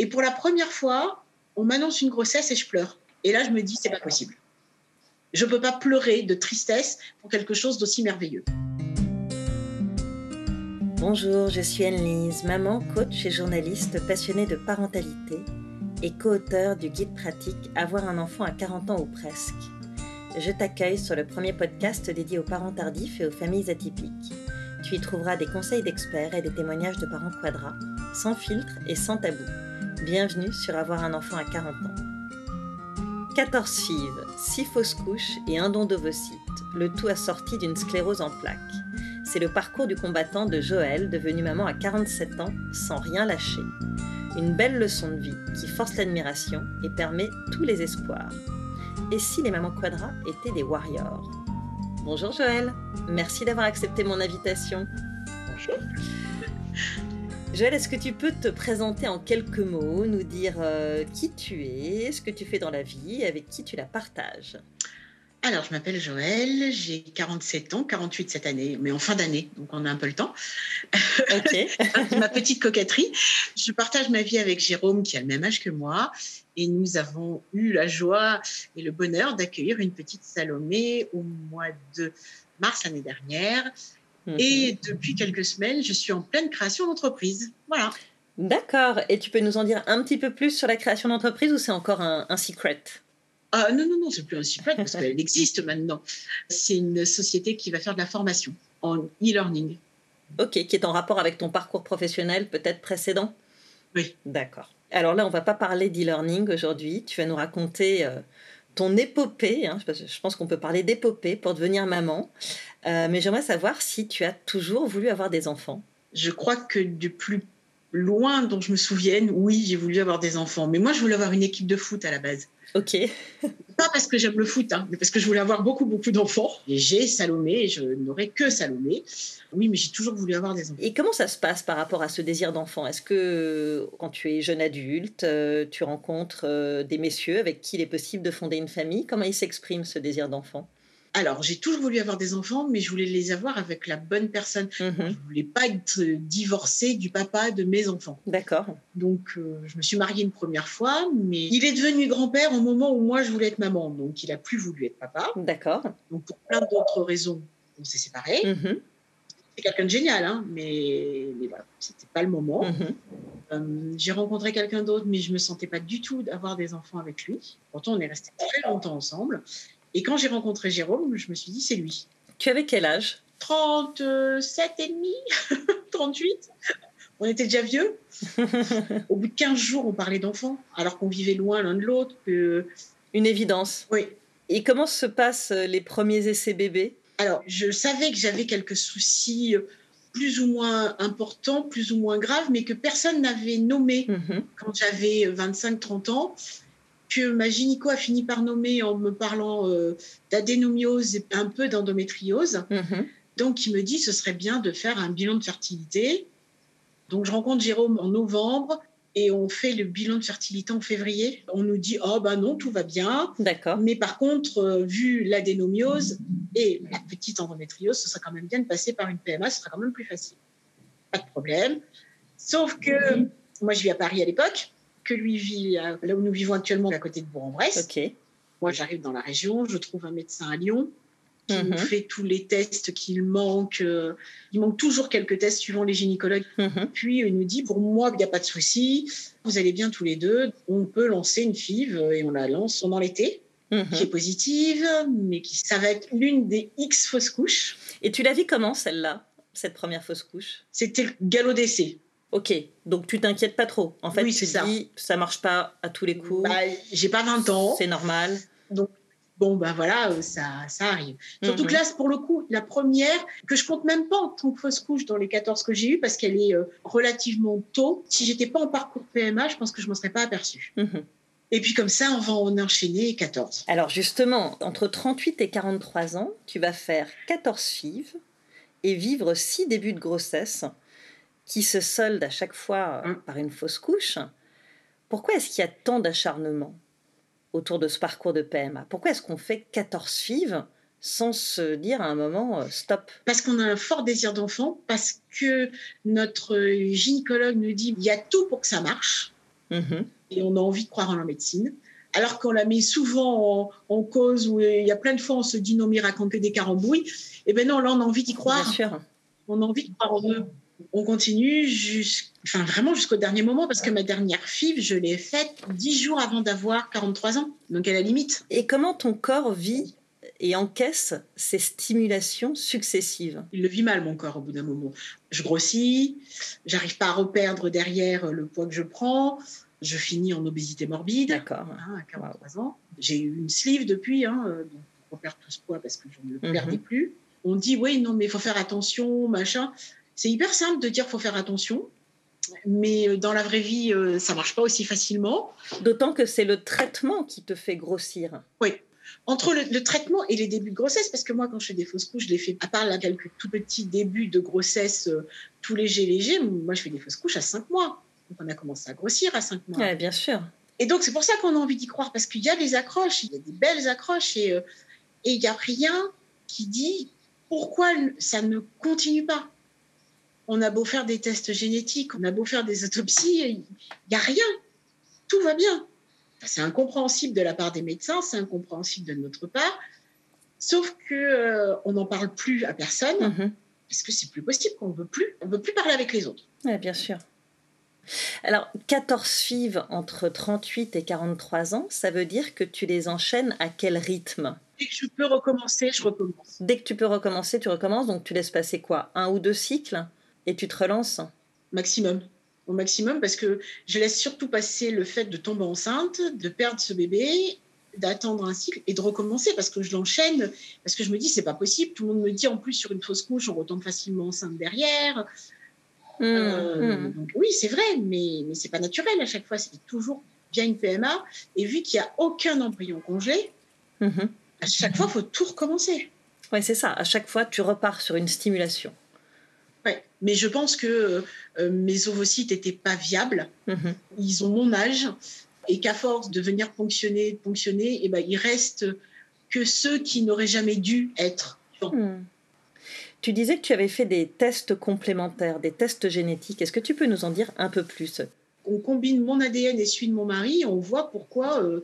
Et pour la première fois, on m'annonce une grossesse et je pleure. Et là, je me dis, c'est pas possible. Je ne peux pas pleurer de tristesse pour quelque chose d'aussi merveilleux. Bonjour, je suis Anne-Lise, maman, coach et journaliste passionnée de parentalité et co-auteur du guide pratique Avoir un enfant à 40 ans ou presque. Je t'accueille sur le premier podcast dédié aux parents tardifs et aux familles atypiques. Tu y trouveras des conseils d'experts et des témoignages de parents quadras, sans filtre et sans tabou. Bienvenue sur Avoir un enfant à 40 ans. 14 fives, 6 fausses couches et un don d'ovocytes, le tout assorti d'une sclérose en plaques. C'est le parcours du combattant de Joël, devenu maman à 47 ans, sans rien lâcher. Une belle leçon de vie qui force l'admiration et permet tous les espoirs. Et si les mamans quadras étaient des warriors? Bonjour Joël, merci d'avoir accepté mon invitation. Bonjour. Joël, est-ce que tu peux te présenter en quelques mots, nous dire euh, qui tu es, ce que tu fais dans la vie, avec qui tu la partages? Alors, je m'appelle Joël, j'ai 47 ans, 48 cette année, mais en fin d'année, donc on a un peu le temps. Ok. ma petite coquetterie. Je partage ma vie avec Jérôme, qui a le même âge que moi, et nous avons eu la joie et le bonheur d'accueillir une petite Salomé au mois de mars l'année dernière. Et mhm. depuis quelques semaines, je suis en pleine création d'entreprise. Voilà. D'accord. Et tu peux nous en dire un petit peu plus sur la création d'entreprise ou c'est encore un, un secret? Ah, non, non, non, c'est plus un secret parce qu'elle existe maintenant. C'est une société qui va faire de la formation en e-learning. Ok, qui est en rapport avec ton parcours professionnel peut-être précédent? Oui. D'accord. Alors là, on va pas parler d'e-learning aujourd'hui. Tu vas nous raconter euh, ton épopée. Hein. je pense qu'on peut parler d'épopée pour devenir maman. Euh, mais j'aimerais savoir si tu as toujours voulu avoir des enfants. Je crois que du plus loin dont je me souvienne, oui, j'ai voulu avoir des enfants. Mais moi, je voulais avoir une équipe de foot à la base. Ok. Pas parce que j'aime le foot, hein, mais parce que je voulais avoir beaucoup, beaucoup d'enfants. Et j'ai Salomé, et je n'aurai que Salomé. Oui, mais j'ai toujours voulu avoir des enfants. Et comment ça se passe par rapport à ce désir d'enfant? Est-ce que quand tu es jeune adulte, euh, tu rencontres euh, des messieurs avec qui il est possible de fonder une famille? Comment il s'exprime ce désir d'enfant? Alors, j'ai toujours voulu avoir des enfants, mais je voulais les avoir avec la bonne personne. Mhm. Je ne voulais pas être divorcée du papa de mes enfants. D'accord. Donc, euh, je me suis mariée une première fois, mais il est devenu grand-père au moment où moi, je voulais être maman. Donc, il a plus voulu être papa. D'accord. Donc, pour plein d'autres raisons, on s'est séparés. Mhm. C'est quelqu'un de génial, hein, mais, mais voilà, c'était pas le moment. Mhm. Euh, j'ai rencontré quelqu'un d'autre, mais je me sentais pas du tout d'avoir des enfants avec lui. Pourtant, on est restés très longtemps ensemble. Et quand j'ai rencontré Jérôme, je me suis dit, c'est lui. Tu avais quel âge? 37 et demi 38 On était déjà vieux. Au bout de 15 jours, on parlait d'enfants, alors qu'on vivait loin l'un de l'autre. Que... Une évidence. Oui. Et comment se passent les premiers essais bébés? Alors, je savais que j'avais quelques soucis plus ou moins importants, plus ou moins graves, mais que personne n'avait nommé Mhm. quand j'avais 25-30 ans que ma gynéco a fini par nommer en me parlant euh, d'adénomiose et un peu d'endométriose. Mhm. Donc, il me dit ce serait bien de faire un bilan de fertilité. Donc, je rencontre Jérôme en novembre et on fait le bilan de fertilité en février. On nous dit oh ben non, tout va bien. D'accord. Mais par contre, euh, vu l'adénomiose et la petite endométriose, ce serait quand même bien de passer par une PMA, ce sera quand même plus facile. Pas de problème. Sauf que moi, je vis à Paris à l'époque, que lui vit à- là où nous vivons actuellement, à côté de Bourg-en-Bresse. Moi, j'arrive dans la région, je trouve un médecin à Lyon qui nous fait tous les tests qu'il manque. euh, il manque toujours quelques tests suivant les gynécologues. Mhm. Puis il nous dit, pour moi, il n'y a pas de souci, vous allez bien tous les deux, on peut lancer une FIV euh, et on la lance pendant l'été, Mhm. qui est positive, mais qui ça va être l'une des X fausses couches. Et tu la vis comment celle-là, cette première fausse couche? C'était le galop d'essai. Ok, donc tu t'inquiètes pas trop. En fait, Oui, tu c'est ça. dis ça marche pas à tous les coups, Bah, J'ai pas 20 ans. c'est normal. Bon, ben voilà, euh, ça, ça arrive. Surtout Mhm. que là, c'est pour le coup, la première, que je compte même pas en tant que fausse couche dans les 14 que j'ai eues, parce qu'elle est euh, relativement tôt. Si j'étais pas en parcours PMA, je pense que je m'en serais pas aperçue. Mhm. Et puis comme ça, on va en enchaîner 14. Alors justement, entre 38 et 43 ans, tu vas faire 14 fives et vivre 6 débuts de grossesse qui se soldent à chaque fois euh, Mm. par une fausse couche. Pourquoi est-ce qu'il y a tant d'acharnement autour de ce parcours de PMA Pourquoi est-ce qu'on fait 14 fives sans se dire à un moment euh, stop? Parce qu'on a un fort désir d'enfant, parce que notre gynécologue nous dit il y a tout pour que ça marche. Mhm. et on a envie de croire en la médecine. Alors qu'on la met souvent en, en cause, où il y a plein de fois on se dit non, mais il raconte que des carambouilles. Et ben non, là on a envie d'y croire. Bien sûr. On a envie de croire en eux. On continue jusqu'- enfin, vraiment jusqu'au dernier moment parce que ma dernière FIV, je l'ai faite dix jours avant d'avoir 43 ans. Donc à la limite. Et comment ton corps vit et encaisse ces stimulations successives? Il le vit mal, mon corps, au bout d'un moment. Je grossis, j'arrive pas à reperdre derrière le poids que je prends, je finis en obésité morbide D'accord. hein, à 43 ans. J'ai eu une sleeve depuis, hein, euh, donc on perd tout ce poids parce que je ne le Mhm. perdais plus. On dit, oui, non, mais il faut faire attention, machin. C'est hyper simple de dire faut faire attention, mais euh, dans la vraie vie, euh, ça marche pas aussi facilement. D'autant que c'est le traitement qui te fait grossir. Entre le, le traitement et les débuts de grossesse, parce que moi, quand je fais des fausses couches, je les fais, à part là, quelques tout petits débuts de grossesse, euh, tout léger, léger, moi, je fais des fausses couches à 5 mois. Donc, on a commencé à grossir à 5 mois. Ouais, bien sûr. Et donc, c'est pour ça qu'on a envie d'y croire, parce qu'il y a des accroches, il y a des belles accroches, et euh, et il n'y a rien qui dit pourquoi ça ne continue pas. On a beau faire des tests génétiques, on a beau faire des autopsies, il n'y a rien. Tout va bien. C'est incompréhensible de la part des médecins, c'est incompréhensible de notre part. Sauf que euh, on n'en parle plus à personne Mhm. parce que c'est plus possible qu'on veut plus, on veut plus parler avec les autres. Ouais, bien sûr. Alors, 14 FIV entre 38 et 43 ans, ça veut dire que tu les enchaînes à quel rythme? Dès que je peux recommencer, je recommence. Dès que tu peux recommencer, tu recommences, donc tu laisses passer quoi? Un ou deux cycles? Et tu te relances maximum. Au maximum, parce que je laisse surtout passer le fait de tomber enceinte, de perdre ce bébé, d'attendre un cycle et de recommencer parce que je l'enchaîne, parce que je me dis c'est pas possible. Tout le monde me dit en plus sur une fausse couche, on retombe facilement enceinte derrière. Euh, Mhm. donc oui, c'est vrai, mais, mais c'est pas naturel à chaque fois. C'est toujours via une PMA. Et vu qu'il n'y a aucun embryon congelé, Mhm. à chaque fois, il faut tout recommencer. Ouais, c'est ça. À chaque fois, tu repars sur une stimulation. Ouais. Mais je pense que euh, mes ovocytes n'étaient pas viables. Mhm. ils ont mon âge et qu'à force de venir ponctionner, ponctionner, et ben, il reste que ceux qui n'auraient jamais dû être. Hmm. Tu disais que tu avais fait des tests complémentaires, des tests génétiques. Est-ce que tu peux nous en dire un peu plus? On combine mon ADN et celui de mon mari et on voit pourquoi, euh,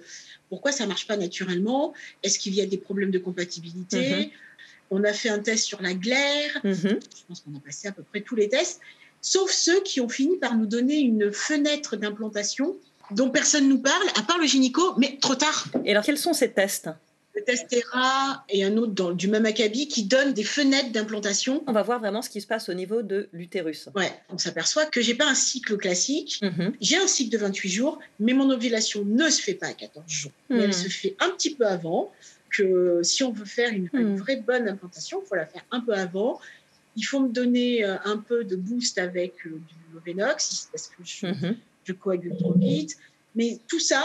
pourquoi ça marche pas naturellement. Est-ce qu'il y a des problèmes de compatibilité? Mhm. On a fait un test sur la glaire. Mhm. Je pense qu'on a passé à peu près tous les tests, sauf ceux qui ont fini par nous donner une fenêtre d'implantation dont personne nous parle, à part le gynéco, mais trop tard. Et alors, quels sont ces tests? Le Testera et un autre dans, du même acabit qui donne des fenêtres d'implantation. On va voir vraiment ce qui se passe au niveau de l'utérus. Ouais, on s'aperçoit que j'ai pas un cycle classique. Mhm. J'ai un cycle de 28 jours, mais mon ovulation ne se fait pas à 14 jours. Elle se fait un petit peu avant. Que si on veut faire une, une Mhm. vraie bonne implantation, il faut la faire un peu avant. Il faut me donner euh, un peu de boost avec euh, du Lovenox parce que je, Mhm. je coagule trop vite. Mais tout ça,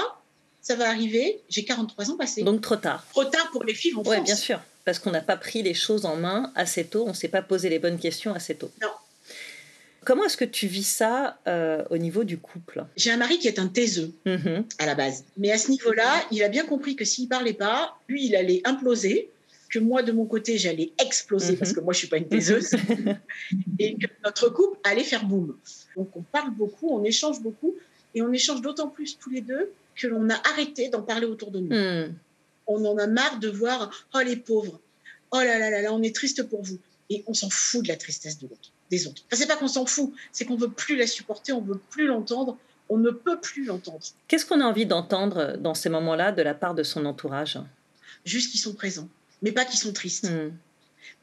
ça va arriver. J'ai 43 ans passés. Donc trop tard. Trop tard pour les filles en Oui, France. bien sûr. Parce qu'on n'a pas pris les choses en main assez tôt, on ne s'est pas posé les bonnes questions assez tôt. Non. Comment est-ce que tu vis ça euh, au niveau du couple? J'ai un mari qui est un taiseux Mhm. à la base. Mais à ce niveau-là, il a bien compris que s'il parlait pas, lui, il allait imploser, que moi, de mon côté, j'allais exploser Mhm. parce que moi, je suis pas une taiseuse, et que notre couple allait faire boum. Donc, on parle beaucoup, on échange beaucoup, et on échange d'autant plus tous les deux que l'on a arrêté d'en parler autour de nous. Hmm. On en a marre de voir, oh les pauvres, oh là là là là, on est triste pour vous. Et on s'en fout de la tristesse de l'autre, des autres. Enfin, c'est pas qu'on s'en fout, c'est qu'on veut plus la supporter, on veut plus l'entendre, on ne peut plus l'entendre. Qu'est-ce qu'on a envie d'entendre dans ces moments-là de la part de son entourage? Juste qu'ils sont présents, mais pas qu'ils sont tristes. Hmm.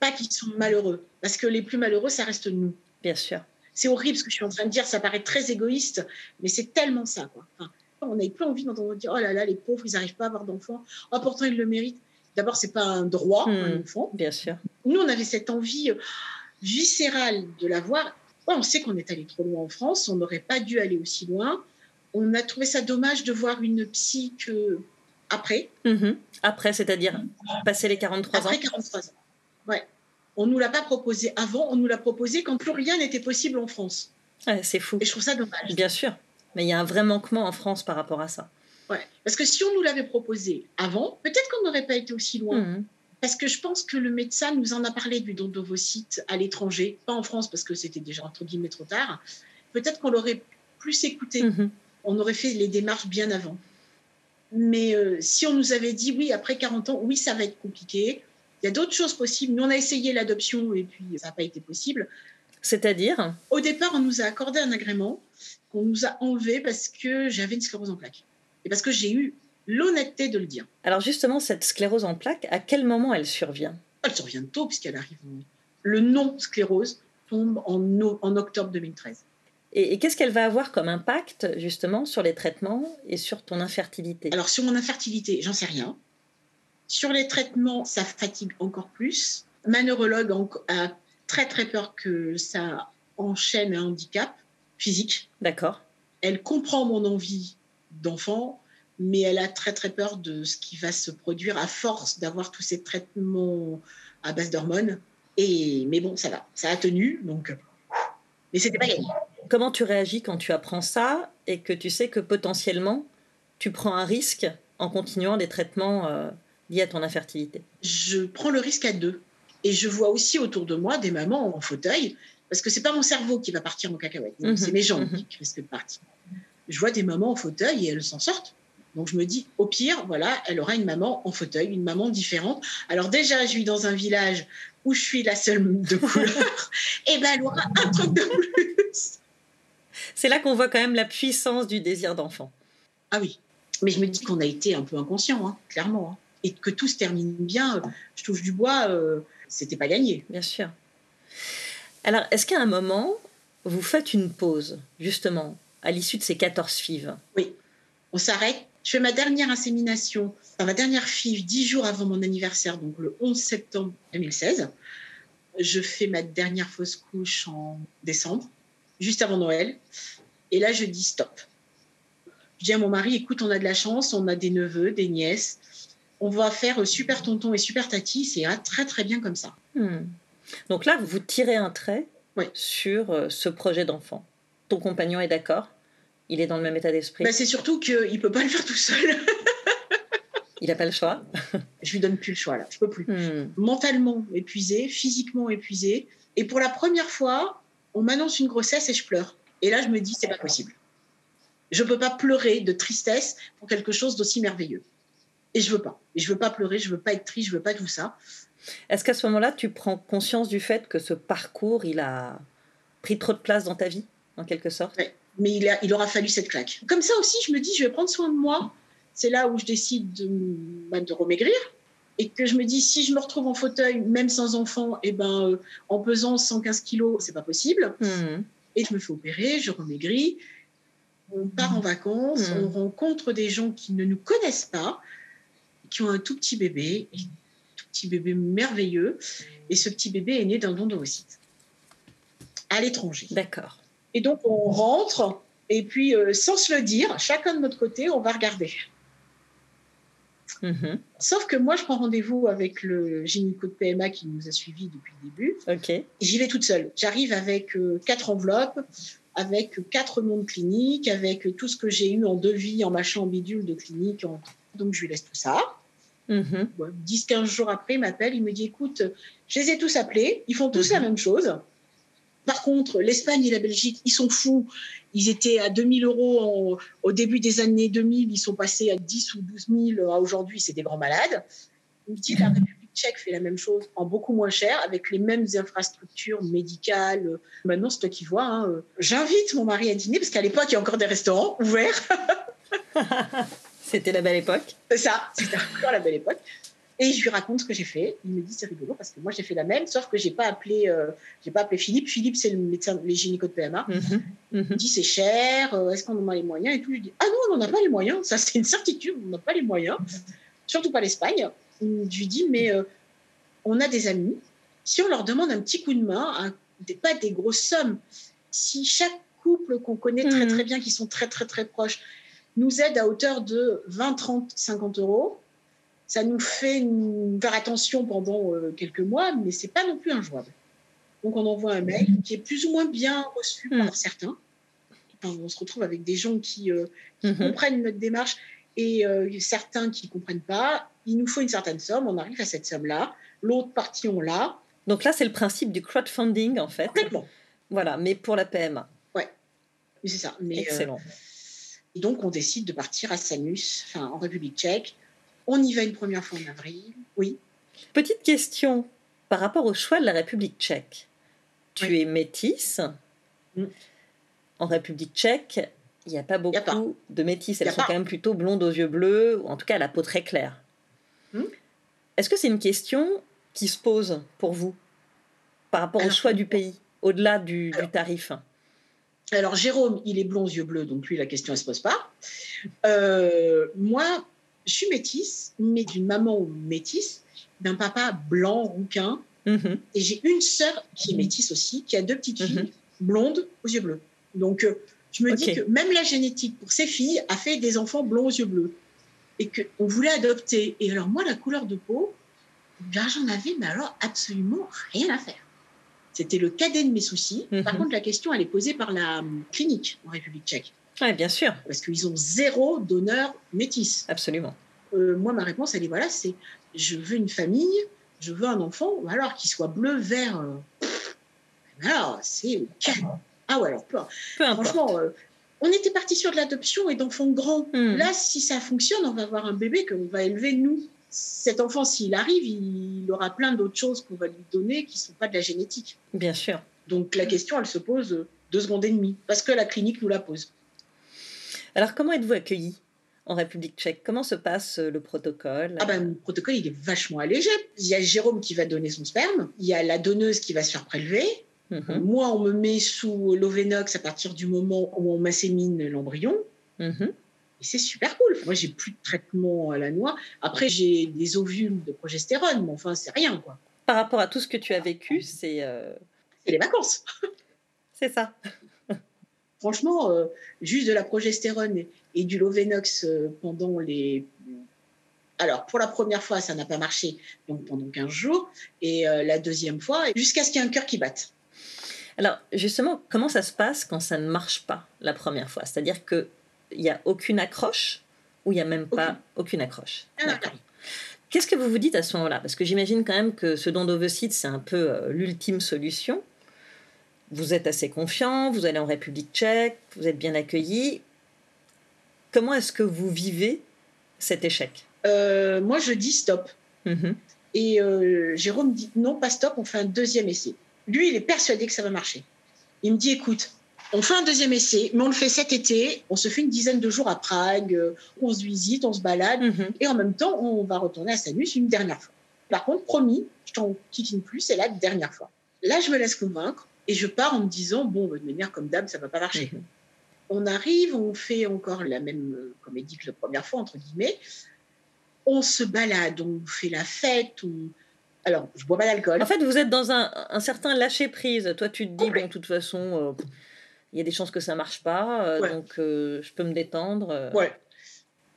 pas qu'ils sont malheureux. Parce que les plus malheureux, ça reste nous. Bien sûr. C'est horrible ce que je suis en train de dire, ça paraît très égoïste, mais c'est tellement ça. Quoi. Enfin, on n'avait plus envie d'entendre dire Oh là là, les pauvres, ils n'arrivent pas à avoir d'enfants. Oh, pourtant, ils le méritent. D'abord, c'est pas un droit, Hmm. un enfant. Bien sûr. Nous, on avait cette envie euh, viscérale de l'avoir. Ouais, on sait qu'on est allé trop loin en France, on n'aurait pas dû aller aussi loin. On a trouvé ça dommage de voir une psy que après, Mhm. Après, c'est-à-dire passer les 43 après ans 43 ans. Ouais. On nous l'a pas proposé avant, on nous l'a proposé quand plus rien n'était possible en France. Ouais, C'est fou. Et je trouve ça dommage. Bien sûr. Mais il y a un vrai manquement en France par rapport à ça. Ouais. Parce que si on nous l'avait proposé avant, peut-être qu'on n'aurait pas été aussi loin. Mhm. Parce que je pense que le médecin nous en a parlé du don d'ovocytes à l'étranger, pas en France parce que c'était déjà entre guillemets trop tard. Peut-être qu'on l'aurait plus écouté. Mhm. on aurait fait les démarches bien avant. Mais euh, si on nous avait dit oui, après 40 ans, oui, ça va être compliqué. Il y a d'autres choses possibles. Nous, on a essayé l'adoption et puis ça n'a pas été possible. C'est-à-dire? Au départ, on nous a accordé un agrément qu'on nous a enlevé parce que j'avais une sclérose en plaques. Et parce que j'ai eu l'honnêteté de le dire. Alors justement, cette sclérose en plaques, à quel moment elle survient? Elle survient tôt puisqu'elle arrive. Le nom sclérose tombe en, en octobre 2013. Et, qu'est-ce qu'elle va avoir comme impact justement sur les traitements et sur ton infertilité? Alors sur mon infertilité, j'en sais rien. Sur les traitements, ça fatigue encore plus. Ma neurologue a très très peur que ça enchaîne un handicap physique. D'accord. Elle comprend mon envie d'enfant, mais elle a très très peur de ce qui va se produire à force d'avoir tous ces traitements à base d'hormones. Et mais bon, ça va, ça a tenu, donc. Mais c'était pas gagné. Comment tu réagis quand tu apprends ça et que tu sais que potentiellement tu prends un risque en continuant des traitements euh, liés à ton infertilité? Je prends le risque à deux. Et je vois aussi autour de moi des mamans en fauteuil, parce que c'est pas mon cerveau qui va partir en cacahuète, mhm. c'est mes jambes mhm. qui risquent de partir. Je vois des mamans en fauteuil et elles s'en sortent. Donc je me dis, au pire, voilà, elle aura une maman en fauteuil, une maman différente. Alors déjà, je vis dans un village où je suis la seule de couleur, et ben elle aura un truc de plus. C'est là qu'on voit quand même la puissance du désir d'enfant. Ah oui, mais je me dis qu'on a été un peu inconscient, hein, clairement, hein. et que tout se termine bien. Je touche du bois. Euh, c'était pas gagné. Bien sûr. Alors, est-ce qu'à un moment, vous faites une pause, justement, à l'issue de ces 14 fives? Oui. On s'arrête. Je fais ma dernière insémination, enfin, ma dernière FIV, dix jours avant mon anniversaire, donc le 11 septembre 2016. Je fais ma dernière fausse couche en décembre, juste avant Noël. Et là, je dis stop. Je dis à mon mari, écoute, on a de la chance, on a des neveux, des nièces on va faire super tonton et super tati, c'est très très bien comme ça. Hmm. Donc là, vous tirez un trait sur euh, ce projet d'enfant. Ton compagnon est d'accord? Il est dans le même état d'esprit bah, C'est surtout qu'il ne peut pas le faire tout seul. Il n'a pas le choix. je lui donne plus le choix là, je peux plus. Hmm. Mentalement épuisé, physiquement épuisé. Et pour la première fois, on m'annonce une grossesse et je pleure. Et là, je me dis, c'est pas possible. Je ne peux pas pleurer de tristesse pour quelque chose d'aussi merveilleux. Et je veux pas. Et je veux pas pleurer, je veux pas être triste, je veux pas tout ça. Est-ce qu'à ce, moment-là, tu prends conscience du fait que ce parcours, il a pris trop de place dans ta vie, en quelque sorte? Oui, Mais il, a, il aura fallu cette claque. Comme ça aussi, je me dis, je vais prendre soin de moi. C'est là où je décide de, bah, de remaigrir. Et que je me dis, si je me retrouve en fauteuil, même sans enfant, et eh ben, euh, en pesant 115 kilos, c'est pas possible. Mmh. Et je me fais opérer, je remaigris. On part en vacances, mmh. on rencontre des gens qui ne nous connaissent pas qui ont un tout petit bébé, un tout petit bébé merveilleux. Et ce petit bébé est né d'un don d'ovocytes à l'étranger. D'accord. Et donc on rentre et puis euh, sans se le dire, chacun de notre côté, on va regarder. Mm-hmm. Sauf que moi, je prends rendez-vous avec le gynéco de PMA qui nous a suivis depuis le début. Ok. J'y vais toute seule. J'arrive avec euh, quatre enveloppes, avec quatre noms de cliniques, avec tout ce que j'ai eu en devis, en machin, en bidule de clinique. Donc, je lui laisse tout ça. 10-15 mm-hmm. jours après, il m'appelle, il me dit écoute, je les ai tous appelés, ils font tous la mm-hmm. même chose. Par contre, l'Espagne et la Belgique, ils sont fous. Ils étaient à 2000 euros au début des années 2000, ils sont passés à 10 ou 12 000 aujourd'hui, c'est des grands malades. La République tchèque fait la même chose en beaucoup moins cher, avec les mêmes infrastructures médicales. Maintenant, c'est toi qui vois. Hein. J'invite mon mari à dîner, parce qu'à l'époque, il y a encore des restaurants ouverts. C'était la belle époque. C'est ça, c'était encore la belle époque. Et je lui raconte ce que j'ai fait. Il me dit c'est rigolo parce que moi j'ai fait la même, sauf que j'ai pas appelé, euh, j'ai pas appelé Philippe. Philippe c'est le médecin, les gynéco de PMA. Mhm, mhm. Il me dit c'est cher. Euh, est-ce qu'on en a les moyens et tout. Je dis ah non on n'en a pas les moyens. Ça c'est une certitude. On n'a pas les moyens. Surtout pas l'Espagne. Je lui dis mais euh, on a des amis. Si on leur demande un petit coup de main, pas des grosses sommes, si chaque couple qu'on connaît très mhm. très bien, qui sont très très très proches, nous aide à hauteur de 20, 30, 50 euros. Ça nous fait faire attention pendant euh, quelques mois, mais c'est pas non plus injouable. Donc on envoie un mail qui est plus ou moins bien reçu par hmm. certains. on se retrouve avec des gens qui, euh, mhm. comprennent notre démarche et euh, certains qui ne comprennent pas. Il nous faut une certaine somme, on arrive à cette somme-là. L'autre partie, on l'a. Donc là, c'est le principe du crowdfunding, en fait. Complètement. Voilà, mais pour la PMA. Ouais, c'est ça. Excellent. Et donc, on décide de partir à Sanus, enfin, en République tchèque. On y va une première fois en avril. Oui. Petite question par rapport au choix de la République tchèque. Tu es métisse. Mm. En République tchèque, il n'y a pas beaucoup de métisses. Elles sont quand même plutôt blondes aux yeux bleus, ou en tout cas à la peau très claire. Mm. Est-ce que c'est une question qui se pose pour vous par rapport au choix du pays, au-delà du, tarif? alors Jérôme, il est blond aux yeux bleus, donc lui, la question ne se pose pas. Euh, moi, je suis métisse, mais d'une maman métisse, d'un papa blanc, rouquin. Mhm. Et j'ai une sœur qui est métisse aussi, qui a deux petites filles mhm. blondes aux yeux bleus. Donc, euh, je me dis que même la génétique pour ces filles a fait des enfants blonds aux yeux bleus. Et qu'on voulait adopter. Et alors, moi, la couleur de peau, j'en avais, mais alors absolument rien à faire. C'était le cadet de mes soucis. Par contre, la question, elle est posée par la hum, clinique en République tchèque. Oui, bien sûr. Parce qu'ils ont zéro donneur métis. Absolument. Euh, moi, ma réponse, elle est voilà, c'est je veux une famille, je veux un enfant, ou alors qu'il soit bleu, vert. Euh, alors, c'est ah ouais, alors peu, Franchement, euh, on était parti sur de l'adoption et d'enfants grands. Hmm. Là, si ça fonctionne, on va avoir un bébé qu'on va élever nous cet enfant, s'il arrive, il aura plein d'autres choses qu'on va lui donner qui ne sont pas de la génétique. Bien sûr. Donc la question, elle se pose deux secondes et demie, parce que la clinique nous la pose. Alors comment êtes-vous accueilli en République tchèque? Comment se passe euh, le protocole? Ah ben, Le protocole, il est vachement allégé. Il y a Jérôme qui va donner son sperme, il y a la donneuse qui va se faire prélever. Mhm. Moi, on me met sous l'ovenox à partir du moment où on m'assémine l'embryon. Mhm. Et c'est super cool. Moi, j'ai plus de traitement à la noix. Après, j'ai des ovules de progestérone, mais enfin, c'est rien, quoi. Par rapport à tout ce que tu as vécu, c'est. Euh, c'est les vacances. c'est ça. Franchement, euh, juste de la progestérone et, du Lovenox euh, pendant les. Alors, pour la première fois, ça n'a pas marché, donc pendant 15 jours. Et la deuxième fois, jusqu'à ce qu'il y ait un cœur qui batte. Alors, justement, comment ça se passe quand ça ne marche pas la première fois? C'est-à-dire que il n'y a aucune accroche ou il n'y a même pas aucune, accroche? Ah, Qu'est-ce que vous vous dites à ce moment-là? Parce que j'imagine quand même que ce don d'ovocytes, c'est un peu euh, l'ultime solution. Vous êtes assez confiant, vous allez en République tchèque, vous êtes bien accueilli. Comment est-ce que vous vivez cet échec? Euh, Moi, je dis stop. Mm-hmm. Et euh, Jérôme dit non, pas stop, on fait un deuxième essai. Lui, il est persuadé que ça va marcher. Il me dit écoute, on fait un deuxième essai, mais on le fait cet été. On se fait une dizaine de jours à Prague. Euh, on se visite, on se balade. Mhm. Et en même temps, on va retourner à Sanus une dernière fois. Par contre, promis, je t'en kikine plus, c'est la dernière fois. Là, je me laisse convaincre et je pars en me disant bon, de manière comme d'hab, ça va pas marcher. Mhm. On arrive, on fait encore la même euh, comédie que la première fois, entre guillemets. On se balade, on fait la fête, Alors, je bois pas d'alcool. En fait, vous êtes dans un, certain lâcher-prise. Toi, tu te dis, bon, de toute façon, euh, il y a des chances que ça marche pas, euh, donc euh, je peux me détendre. Ouais.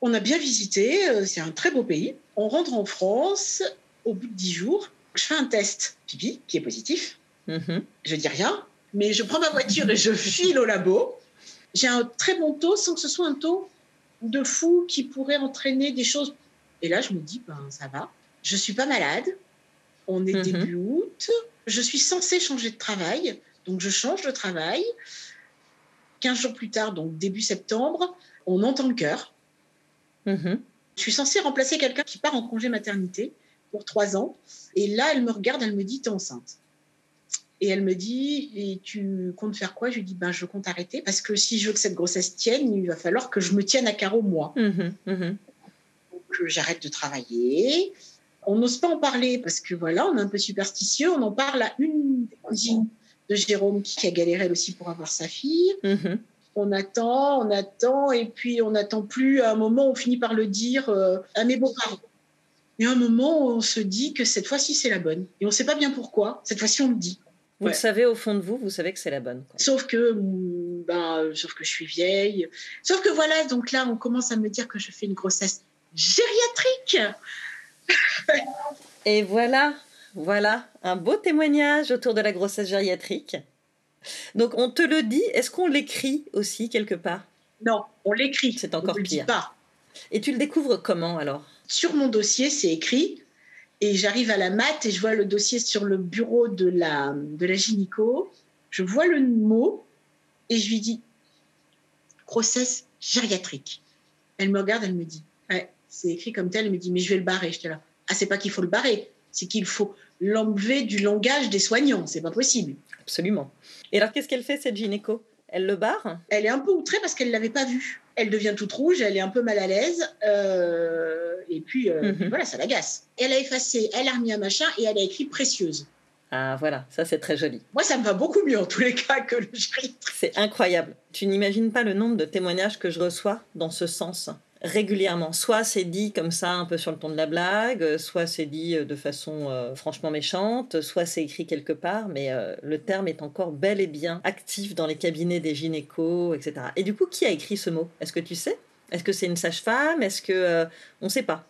On a bien visité, c'est un très beau pays. On rentre en France, au bout de dix jours, je fais un test pipi qui est positif. Mm-hmm. Je dis rien, mais je prends ma voiture et je file au labo. J'ai un très bon taux sans que ce soit un taux de fou qui pourrait entraîner des choses. Et là, je me dis, ben ça va. Je suis pas malade. On est mm-hmm. début août. Je suis censée changer de travail, donc je change de travail. 15 jours plus tard, donc début septembre, on entend le cœur. Mm-hmm. Je suis censée remplacer quelqu'un qui part en congé maternité pour trois ans. Et là, elle me regarde, elle me dit, t'es enceinte. Et elle me dit, et tu comptes faire quoi? Je lui dis, ben, je compte arrêter parce que si je veux que cette grossesse tienne, il va falloir que je me tienne à carreau moi. Mm-hmm. Mm-hmm. Donc, j'arrête de travailler. On n'ose pas en parler parce que voilà, on est un peu superstitieux. On en parle à une des cousines de Jérôme qui a galéré elle aussi pour avoir sa fille. Mm-hmm. On attend, on attend, et puis on n'attend plus. À un moment, on finit par le dire euh, à mes beaux-parents. Et à un moment, on se dit que cette fois-ci, c'est la bonne. Et on ne sait pas bien pourquoi. Cette fois-ci, on le dit. Vous le savez au fond de vous, vous savez que c'est la bonne. Sauf que, ben, sauf que je suis vieille. Sauf que voilà, donc là, on commence à me dire que je fais une grossesse gériatrique. Et voilà, voilà, un beau témoignage autour de la grossesse gériatrique. Donc on te le dit, est-ce qu'on l'écrit aussi quelque part? Non, on l'écrit. C'est encore pire. pas. Et tu le découvres comment alors? Sur mon dossier, c'est écrit. Et j'arrive à la mat et je vois le dossier sur le bureau de la, de la gynéco. Je vois le mot et je lui dis grossesse gériatrique. Elle me regarde, elle me dit, ouais, c'est écrit comme tel. Elle me dit, mais je vais le barrer. J'étais là, ah, c'est pas qu'il faut le barrer, c'est qu'il faut l'enlever du langage des soignants. C'est pas possible. Absolument. Et alors, qu'est-ce qu'elle fait, cette gynéco? Elle le barre? Elle est un peu outrée parce qu'elle l'avait pas vu. Elle devient toute rouge, elle est un peu mal à l'aise. Euh, et puis, euh, Mhm. voilà, ça l'agace. Elle a effacé, elle a remis un machin et elle a écrit précieuse. Ah, voilà, ça c'est très joli. Moi, ça me va beaucoup mieux en tous les cas que le gériatrique. C'est incroyable. Tu n'imagines pas le nombre de témoignages que je reçois dans ce sens? Régulièrement. Soit c'est dit comme ça, un peu sur le ton de la blague, soit c'est dit euh, de façon euh, franchement méchante, soit c'est écrit quelque part, mais euh, le terme est encore bel et bien actif dans les cabinets des gynécos, etc. Et du coup, qui a écrit ce mot? Est-ce que tu sais? Est-ce que c'est une sage-femme? Est-ce que... euh, on ne sait pas?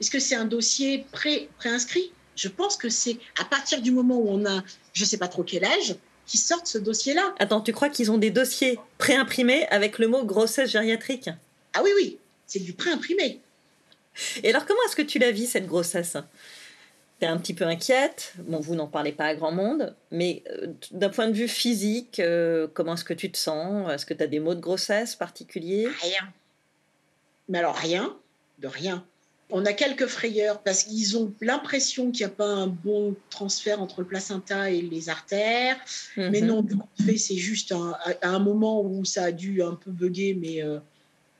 Est-ce que c'est un dossier pré- préinscrit? Je pense que c'est à partir du moment où on a, je sais pas trop quel âge, qui sortent ce dossier-là. Attends, tu crois qu'ils ont des dossiers préimprimés avec le mot grossesse gériatrique? Ah oui, oui, c'est du préimprimé. Et alors, comment est-ce que tu la vis, cette grossesse? T'es un petit peu inquiète. Bon, vous n'en parlez pas à grand monde, mais euh, d'un point de vue physique, euh, comment est-ce que tu te sens? Est-ce que tu as des maux de grossesse particuliers? Rien. Mais alors rien, de rien. On a quelques frayeurs parce qu'ils ont l'impression qu'il n'y a pas un bon transfert entre le placenta et les artères. Mais Mhm. non, du coup, c'est juste un, à un moment où ça a dû un peu bugger, mais, euh,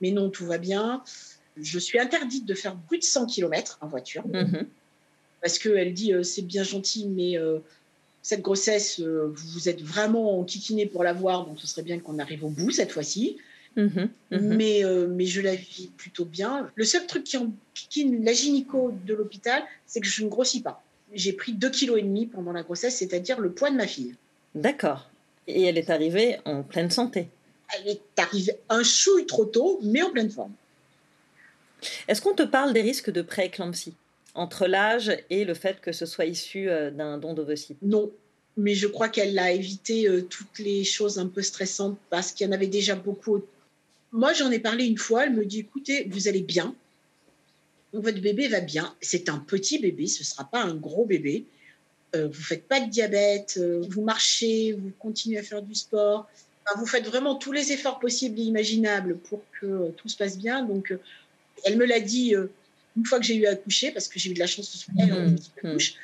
mais non, tout va bien. Je suis interdite de faire plus de 100 km en voiture Mhm. parce qu'elle dit euh, c'est bien gentil, mais euh, cette grossesse, euh, vous êtes vraiment enquiquiné pour la voir, donc ce serait bien qu'on arrive au bout cette fois-ci. Mhm. Mhm. Mais, euh, mais je la vis plutôt bien. Le seul truc qui enquiquine la gynéco de l'hôpital, c'est que je ne grossis pas. J'ai pris 2,5 kg pendant la grossesse, c'est-à-dire le poids de ma fille. D'accord. Et elle est arrivée en pleine santé. Elle est arrivée un chouille trop tôt, mais en pleine forme. Est-ce qu'on te parle des risques de prééclampsie entre l'âge et le fait que ce soit issu euh, d'un don d'ovocytes? Non, mais je crois qu'elle a évité euh, toutes les choses un peu stressantes parce qu'il y en avait déjà beaucoup. Moi, j'en ai parlé une fois. Elle me dit écoutez, vous allez bien. Votre bébé va bien. C'est un petit bébé, ce ne sera pas un gros bébé. Euh, vous ne faites pas de diabète, euh, vous marchez, vous continuez à faire du sport. Vous faites vraiment tous les efforts possibles et imaginables pour que euh, tout se passe bien. Donc, euh, elle me l'a dit euh, une fois que j'ai eu à accoucher, parce que j'ai eu de la chance de se faire Mhm. accouche.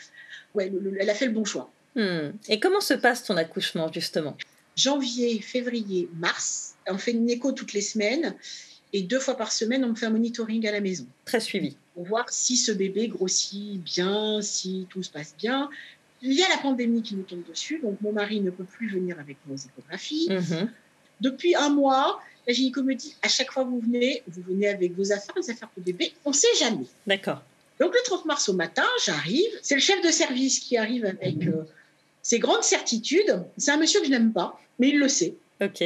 Ouais, le- le- elle a fait le bon choix. Hmm. Et comment se passe ton accouchement, justement? Janvier, février, mars. On fait une écho toutes les semaines et deux fois par semaine, on me fait un monitoring à la maison Très suivi. pour voir si ce bébé grossit bien, si tout se passe bien. Il y a la pandémie qui nous tombe dessus, donc mon mari ne peut plus venir avec nos échographies. Mhm. Depuis un mois, la gynéco me dit à chaque fois que vous venez, vous venez avec vos affaires, les affaires de bébé, on ne sait jamais. D'accord. Donc le 30 mars au matin, j'arrive. C'est le chef de service qui arrive avec euh, ses grandes certitudes. C'est un monsieur que je n'aime pas, mais il le sait. Ok.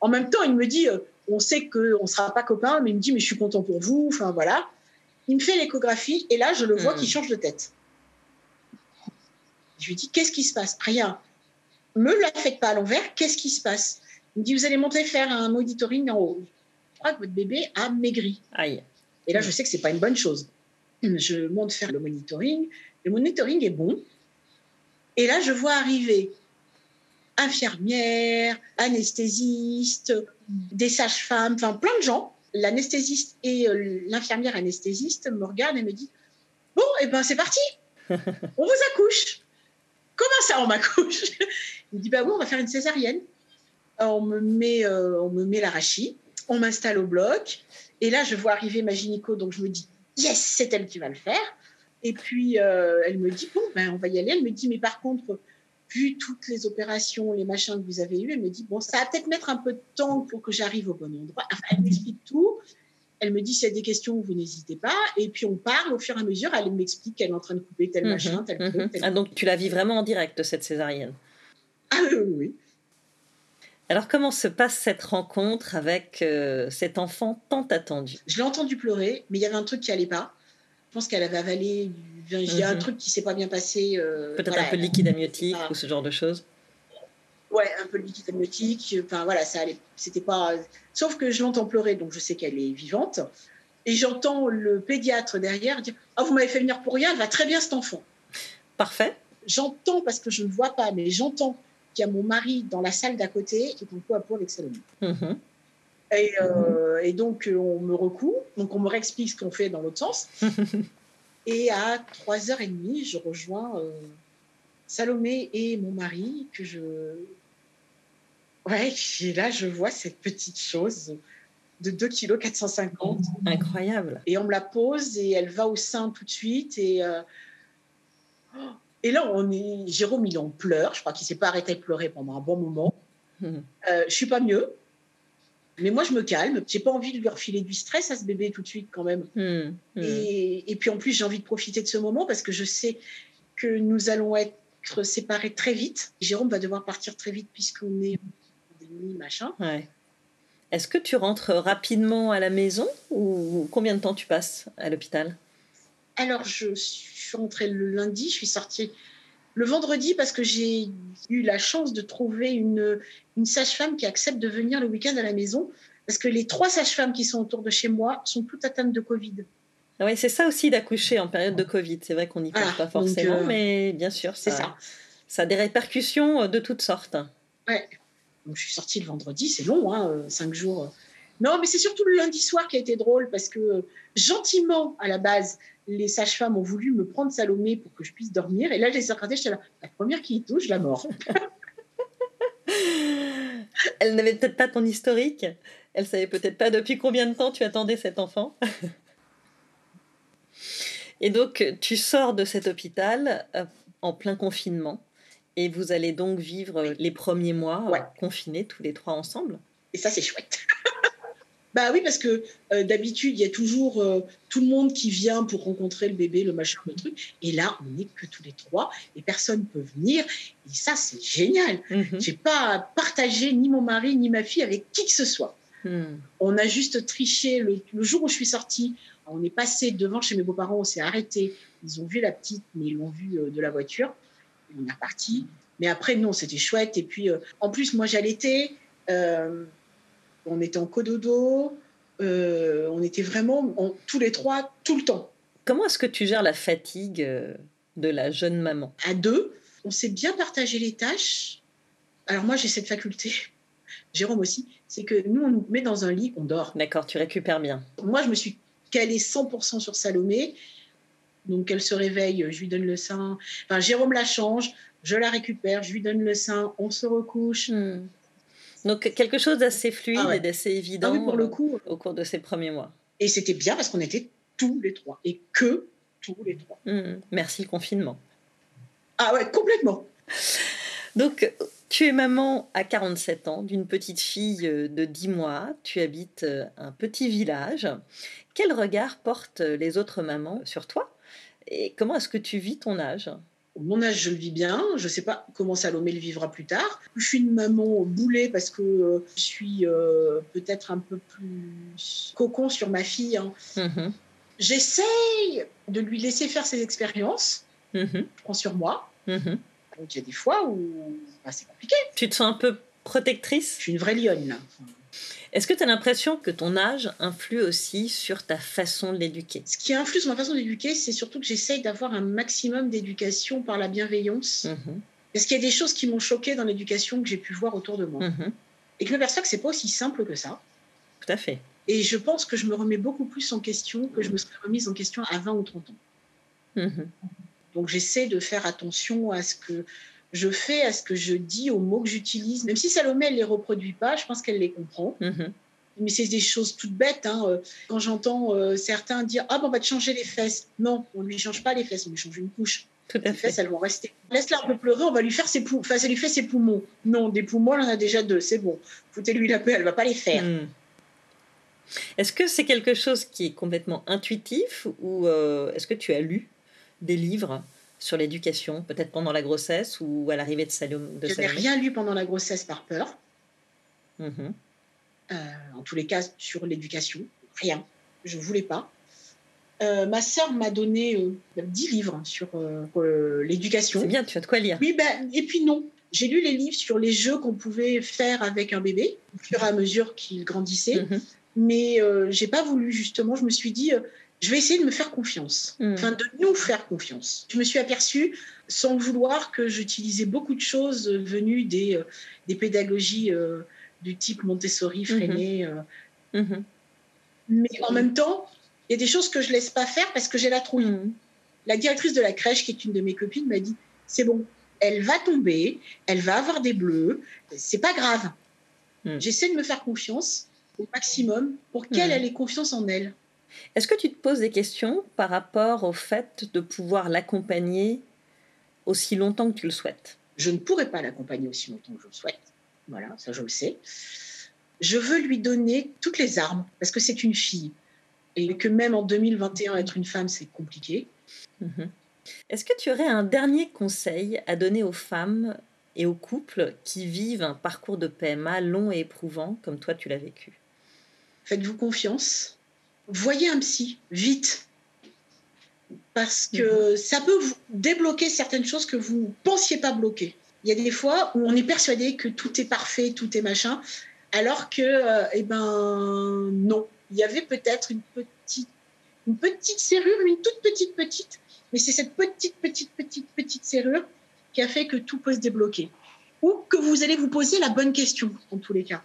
En même temps, il me dit, euh, on sait qu'on ne sera pas copains, mais il me dit, mais je suis content pour vous. Enfin, voilà. Il me fait l'échographie et là, je le vois Hmm. qui change de tête. Je lui dis, qu'est-ce qui se passe? Rien. Me la faites pas à l'envers, qu'est-ce qui se passe? Il me dit, vous allez monter faire un monitoring en haut. Je crois que votre bébé a maigri. Aïe. Et là, je sais que c'est pas une bonne chose. Je monte faire le monitoring. Le monitoring est bon. Et là, je vois arriver infirmières, anesthésistes, des sages-femmes, enfin plein de gens. L'anesthésiste et euh, l'infirmière anesthésiste me regardent et me disent Bon, et ben c'est parti, on vous accouche. Comment ça, on m'accouche Il me dit Bah oui, on va faire une césarienne. On me met, euh, on me met on m'installe au bloc. Et là, je vois arriver ma gynéco, donc je me dis Yes, c'est elle qui va le faire. Et puis, euh, elle me dit Bon, ben, on va y aller. Elle me dit Mais par contre, vu toutes les opérations, les machins que vous avez eus, elle me dit, bon, ça va peut-être mettre un peu de temps pour que j'arrive au bon endroit. Enfin, elle m'explique tout. Elle me dit, s'il y a des questions, vous n'hésitez pas. Et puis, on parle au fur et à mesure. Elle m'explique qu'elle est en train de couper tel machin, Mhm, tel mhm. truc. tel- Ah, donc tu la vis vraiment en direct, cette césarienne? Ah oui. Alors comment se passe cette rencontre avec euh, cet enfant tant attendu? Je l'ai entendu pleurer, mais il y avait un truc qui allait pas. Je pense qu'elle avait avalé. Il y a un Mhm. truc qui s'est pas bien passé. euh, Peut-être voilà, un peu de liquide amniotique Ah. ou ce genre de choses Ouais, un peu de liquide amniotique. Enfin voilà, ça allait. C'était pas. Sauf que je l'entends pleurer, donc je sais qu'elle est vivante. Et j'entends le pédiatre derrière dire Ah, vous m'avez fait venir pour rien, elle va très bien cet enfant. Parfait. J'entends, parce que je ne vois pas, mais j'entends qu'il y a mon mari dans la salle d'à côté qui est en coup à peau avec Salomé. Et, et, donc, on me recoue. Donc, on me réexplique ce qu'on fait dans l'autre sens. et à 3h30, je rejoins Salomé et mon mari, que je. Ouais, et là, je vois cette petite chose de 2 kg 450. Incroyable. Et on me la pose et elle va au sein tout de suite. Et, euh, et là, on est... Jérôme, il en pleure. Je crois qu'il ne s'est pas arrêté de pleurer pendant un bon moment. Hmm. Euh, je suis pas mieux. Mais moi, je me calme. J'ai pas envie de lui refiler du stress à ce bébé tout de suite, quand même. Hmm. Hmm. Et, et, puis, en plus, j'ai envie de profiter de ce moment parce que je sais que nous allons être séparés très vite. Jérôme va devoir partir très vite puisqu'on est en machin. Ouais. Est-ce que tu rentres rapidement à la maison ou combien de temps tu passes à l'hôpital? Alors, je suis rentrée le lundi, je suis sortie le vendredi parce que j'ai eu la chance de trouver une, une sage-femme qui accepte de venir le week-end à la maison parce que les trois sages-femmes qui sont autour de chez moi sont toutes atteintes de Covid. Ah oui, c'est ça aussi d'accoucher en période de Covid. C'est vrai qu'on n'y pense pas forcément, euh, mais bien sûr, ça, ça. ça a des répercussions de toutes sortes. Ouais. Donc, je suis sortie le vendredi, c'est long, hein, euh, cinq jours. Non, mais c'est surtout le lundi soir qui a été drôle parce que euh, gentiment, à la base, les sages-femmes ont voulu me prendre Salomé pour que je puisse dormir. Et là, j'ai regardé, j'étais là, la première qui touche, la mort. Elle n'avait peut-être pas ton historique. Elle savait peut-être pas depuis combien de temps tu attendais cet enfant. Et donc, tu sors de cet hôpital euh, en plein confinement. Et vous allez donc vivre les premiers mois euh, confinés tous les trois ensemble. Et ça, c'est chouette. bah oui, parce que euh, d'habitude, il y a toujours euh, tout le monde qui vient pour rencontrer le bébé, le machin, le truc. Et là, on n'est que tous les trois et personne ne peut venir. Et ça, c'est génial. Mhm. Je n'ai pas partagé ni mon mari ni ma fille avec qui que ce soit. Hmm. On a juste triché le, jour où je suis sortie. On est passé devant chez mes beaux-parents, on s'est arrêté. Ils ont vu la petite, mais ils l'ont vue de la voiture on est reparti. Mais après, non, c'était chouette. Et puis, euh, en plus, moi, j'allaitais. Euh, on était en cododo. Euh, on était vraiment tous les trois, tout le temps. Comment est-ce que tu gères la fatigue de la jeune maman? À deux, on s'est bien partagé les tâches. Alors moi, j'ai cette faculté, Jérôme aussi, c'est que nous, on nous met dans un lit, on dort. D'accord, tu récupères bien. Moi, je me suis calée 100% sur Salomé. Donc elle se réveille, je lui donne le sein. Enfin, Jérôme la change, je la récupère, je lui donne le sein, on se recouche. Hmm. Donc quelque chose d'assez fluide ah et d'assez évident ah pour le coup. au cours de ces premiers mois. Et c'était bien parce qu'on était tous les trois et que tous les trois. Hmm. Merci le confinement. Ah ouais, complètement. Donc tu es maman à 47 ans d'une petite fille de 10 mois, tu habites un petit village. Quel regard portent les autres mamans sur toi? Et comment est-ce que tu vis ton âge? Mon âge, je le vis bien. Je ne sais pas comment Salomé le vivra plus tard. Je suis une maman boulée parce que euh, je suis euh, peut-être un peu plus cocon sur ma fille. Hein. Mm-hmm. J'essaye de lui laisser faire ses expériences. Mm-hmm. Je prends sur moi. Mm-hmm. il y a des fois où bah, c'est compliqué. Tu te sens un peu protectrice? Je suis une vraie lionne, là. Est-ce que tu as l'impression que ton âge influe aussi sur ta façon de l'éduquer? Ce qui influe sur ma façon d'éduquer, c'est surtout que j'essaye d'avoir un maximum d'éducation par la bienveillance. Mhm. Parce qu'il y a des choses qui m'ont choqué dans l'éducation que j'ai pu voir autour de moi. Mhm. Et que je m'aperçois que c'est pas aussi simple que ça. Tout à fait. Et je pense que je me remets beaucoup plus en question que je me serais remise en question à 20 ou 30 ans. Mhm. Donc j'essaie de faire attention à ce que je fais à ce que je dis, aux mots que j'utilise. Même si Salomé, elle ne les reproduit pas, je pense qu'elle les comprend. Mm-hmm. Mais c'est des choses toutes bêtes. Hein. Euh, quand j'entends euh, certains dire Ah, bon, on va te changer les fesses. Non, on ne lui change pas les fesses, on lui change une couche. Tout à les fesses, elles vont rester. Laisse-la un peu pleurer, on va lui faire ses poumons. Enfin, ça lui fait ses poumons. Non, des poumons, elle en a déjà deux, c'est bon. Foutez-lui la paix, elle ne va pas les faire. Mm. Est-ce que c'est quelque chose qui est complètement intuitif ou euh, est-ce que tu as lu des livres sur l'éducation, peut-être pendant la grossesse ou à l'arrivée de Salomé Je n'ai rien lu pendant la grossesse par peur. Mhm. Euh, en tous les cas, sur l'éducation, rien. Je ne voulais pas. Euh, ma sœur m'a donné euh, 10 livres sur euh, l'éducation. C'est bien, tu as de quoi lire. Oui, ben, et puis non. J'ai lu les livres sur les jeux qu'on pouvait faire avec un bébé, au fur et à mesure qu'il grandissait. Mhm. Mais j'ai pas voulu, justement. Je me suis dit, je vais essayer de me faire confiance, hmm. enfin de nous faire confiance. Je me suis aperçue, sans vouloir, que j'utilisais beaucoup de choses venues des, euh, des pédagogies euh, du type Montessori, hmm. Freinet, euh, Mhm. Mais en même temps, il y a des choses que je laisse pas faire parce que j'ai la trouille. Mhm. La directrice de la crèche, qui est une de mes copines, m'a dit c'est bon, elle va tomber, elle va avoir des bleus, c'est pas grave. Mhm. J'essaie de me faire confiance au maximum pour qu'elle ait confiance en elle. Est-ce que tu te poses des questions par rapport au fait de pouvoir l'accompagner aussi longtemps que tu le souhaites? Je ne pourrais pas l'accompagner aussi longtemps que je le souhaite. Voilà, ça je le sais. Je veux lui donner toutes les armes parce que c'est une fille et que même en 2021 être une femme c'est compliqué. Mhm. Est-ce que tu aurais un dernier conseil à donner aux femmes et aux couples qui vivent un parcours de PMA long et éprouvant comme toi tu l'as vécu? Faites-vous confiance. Voyez un psy, vite. Parce que mhm. ça peut vous débloquer certaines choses que vous ne pensiez pas bloquer. Il y a des fois où on est persuadé que tout est parfait, tout est machin, alors que, euh, eh ben, non. Il y avait peut-être une petite, une petite serrure, une toute petite petite, mais c'est cette petite, petite, petite, petite serrure qui a fait que tout peut se débloquer. Ou que vous allez vous poser la bonne question, en tous les cas.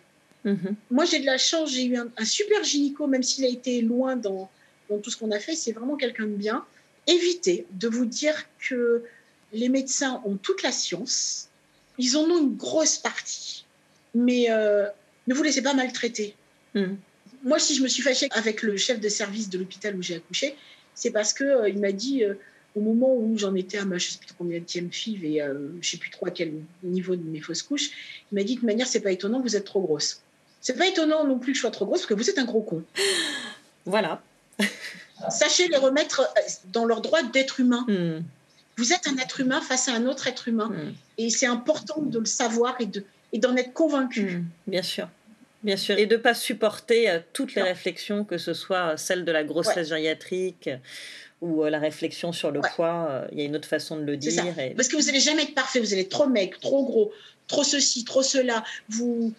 Mhm. Moi, j'ai de la chance, j'ai eu un, super gynéco, même s'il a été loin dans, dans tout ce qu'on a fait, c'est vraiment quelqu'un de bien. Évitez de vous dire que les médecins ont toute la science, ils en ont une grosse partie, mais euh, ne vous laissez pas maltraiter. Mhm. Moi, si je me suis fâchée avec le chef de service de l'hôpital où j'ai accouché, c'est parce qu'il euh, il m'a dit, euh, au moment où j'en étais à ma je sais plus combien de FIV et je sais plus trop à quel niveau de mes fausses couches, il m'a dit de manière, c'est pas étonnant, vous êtes trop grosse. C'est pas étonnant non plus que je sois trop grosse parce que vous êtes un gros con. Voilà. Sachez les remettre euh, dans leur droit d'être humain. Hmm. Vous êtes un être humain face à un autre être humain. Hmm. Et c'est important de le savoir et d'en et d'en être convaincu. Hmm. Bien sûr. Bien sûr. Et de ne pas supporter euh, toutes les réflexions, que ce soit celle de la grossesse gériatrique ou euh, la réflexion sur le poids. Il y a une autre façon de le dire. Parce que vous n'allez jamais être parfait. Vous allez être trop maigre, trop gros, trop ceci, trop cela. Vous.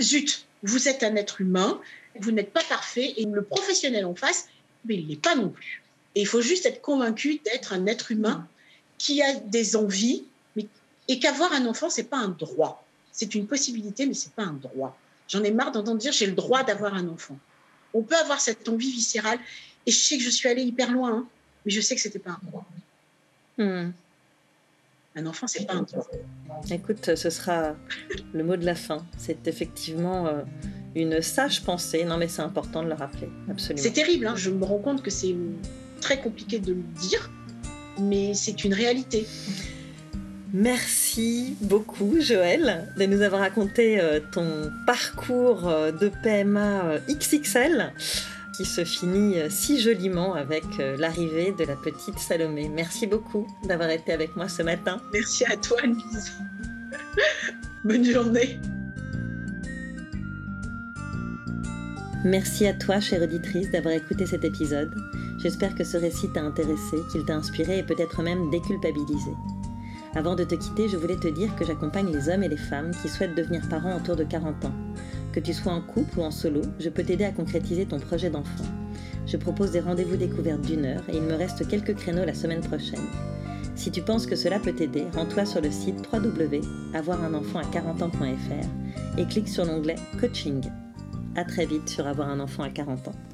Zut vous êtes un être humain, vous n'êtes pas parfait, et le professionnel en face, mais il n'est pas non plus. Et il faut juste être convaincu d'être un être humain qui a des envies, mais, et qu'avoir un enfant, c'est pas un droit. C'est une possibilité, mais c'est pas un droit. J'en ai marre d'entendre dire j'ai le droit d'avoir un enfant. On peut avoir cette envie viscérale, et je sais que je suis allée hyper loin, hein, mais je sais que c'était pas un droit. Hmm. Un enfant, c'est pas un droit. Écoute, ce sera le mot de la fin. C'est effectivement euh, une sage pensée. Non, mais c'est important de le rappeler, absolument. C'est terrible. Hein. Je me rends compte que c'est très compliqué de le dire, mais c'est une réalité. Merci beaucoup Joël de nous avoir raconté euh, ton parcours euh, de PMA XXL qui se finit euh, si joliment avec euh, l'arrivée de la petite Salomé. Merci beaucoup d'avoir été avec moi ce matin. Merci à toi, Lise. Bonne journée. Merci à toi, chère auditrice, d'avoir écouté cet épisode. J'espère que ce récit t'a intéressé, qu'il t'a inspiré et peut-être même déculpabilisé. Avant de te quitter, je voulais te dire que j'accompagne les hommes et les femmes qui souhaitent devenir parents autour de 40 ans. Que tu sois en couple ou en solo, je peux t'aider à concrétiser ton projet d'enfant. Je propose des rendez-vous découvertes d'une heure et il me reste quelques créneaux la semaine prochaine. Si tu penses que cela peut t'aider, rends-toi sur le site www.avoirunenfant à 40 ans.fr et clique sur l'onglet Coaching. À très vite sur Avoir un enfant à 40 ans.